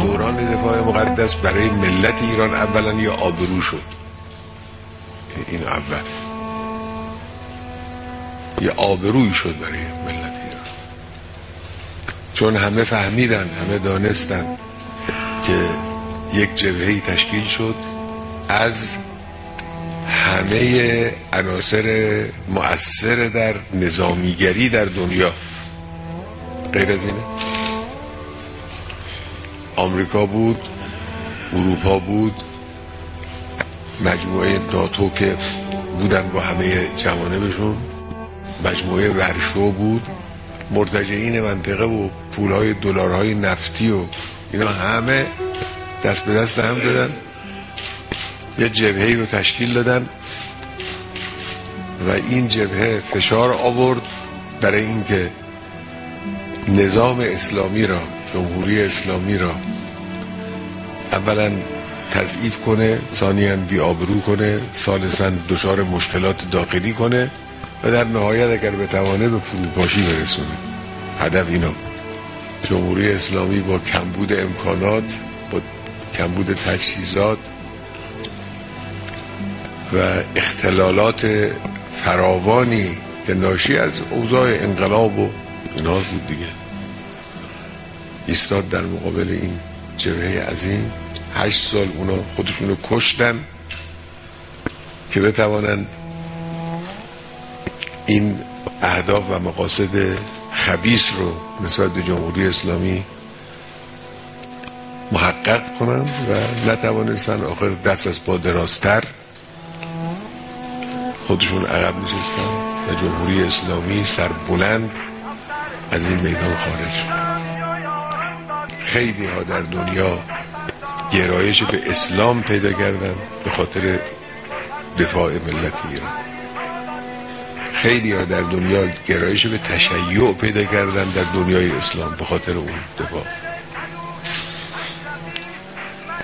دوران دفاع مقدس برای ملت ایران اولا یا آبرو شد. این اول. یه آبروی شد برای ملت ایران. چون همه فهمیدن همه دانستن که یک جبهه تشکیل شد از همه عناصر مؤثر در نظامیگری در دنیا. غیر از اینه. آمریکا بود اروپا بود مجموعه ناتو که بودن با همه جوانبشون مجموعه ورشو بود. مرتجعین منطقه و پولهای دلارهای نفتی و اینا همه دست به دست هم دادن. یه جبهه رو تشکیل دادن و این جبهه فشار آورد برای اینکه نظام اسلامی را جمهوری اسلامی را اولا تضعیف کنه ثانیا بیابرو کنه ثالثا دچار مشکلات داخلی کنه و در نهایت اگر بتوانه به فروپاشی برسونه. هدف اینا جمهوری اسلامی با کمبود امکانات با کمبود تجهیزات و اختلالات فراوانی که ناشی از اوضاع انقلاب و اینا بود دیگه. ایستاد در مقابل این جبهه عظیم. هشت سال اونا خودشونو کشتن که بتوانند این اهداف و مقاصد خبیس رو نسبت به جمهوری اسلامی محقق کنند و نتوانستن آخر دست از پا درازتر خودشون عقب نشستن و جمهوری اسلامی سر بلند از این میدان خارج. خیلی ها در دنیا گرایش به اسلام پیدا کردن به خاطر دفاع ملت ایران. خیلی ها در دنیا گرایش به تشیع پیدا کردن در دنیای اسلام به خاطر اون دفاع.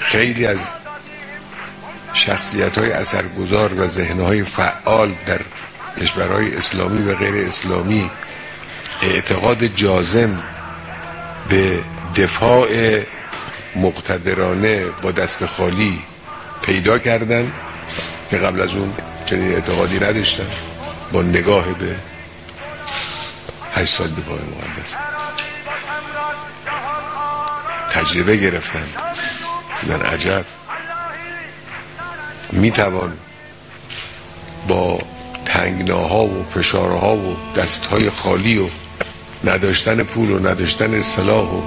خیلی از شخصیت های اثرگذار و ذهن های فعال در کشورهای اسلامی و غیر اسلامی اعتقاد جازم به دفاع مقتدرانه با دست خالی پیدا کردن که قبل از اون چنین اعتقادی نداشتن با نگاه به هشت سال دفاع مقدس. تجربه گرفتن. من عجب. می‌توان با تنگناها و فشارها و دستهای خالی و نداشتن پول و نداشتن سلاح و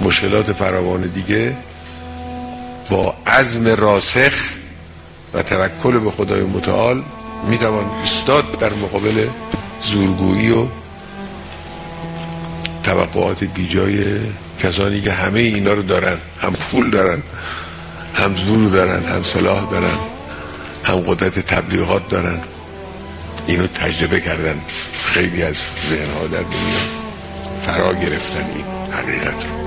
مشکلات فراوان دیگه با عزم راسخ و توکل به خدای متعال می‌توان استاد در مقابل زورگویی و توقعات بیجای کسانی که همه اینا رو دارن. هم پول دارن هم زور دارن هم سلاح دارن هم قدرت تبلیغات دارن. اینو تجربه کردن خیلی از ذهنها در دنیا فرا گرفتن این حقیقت رو.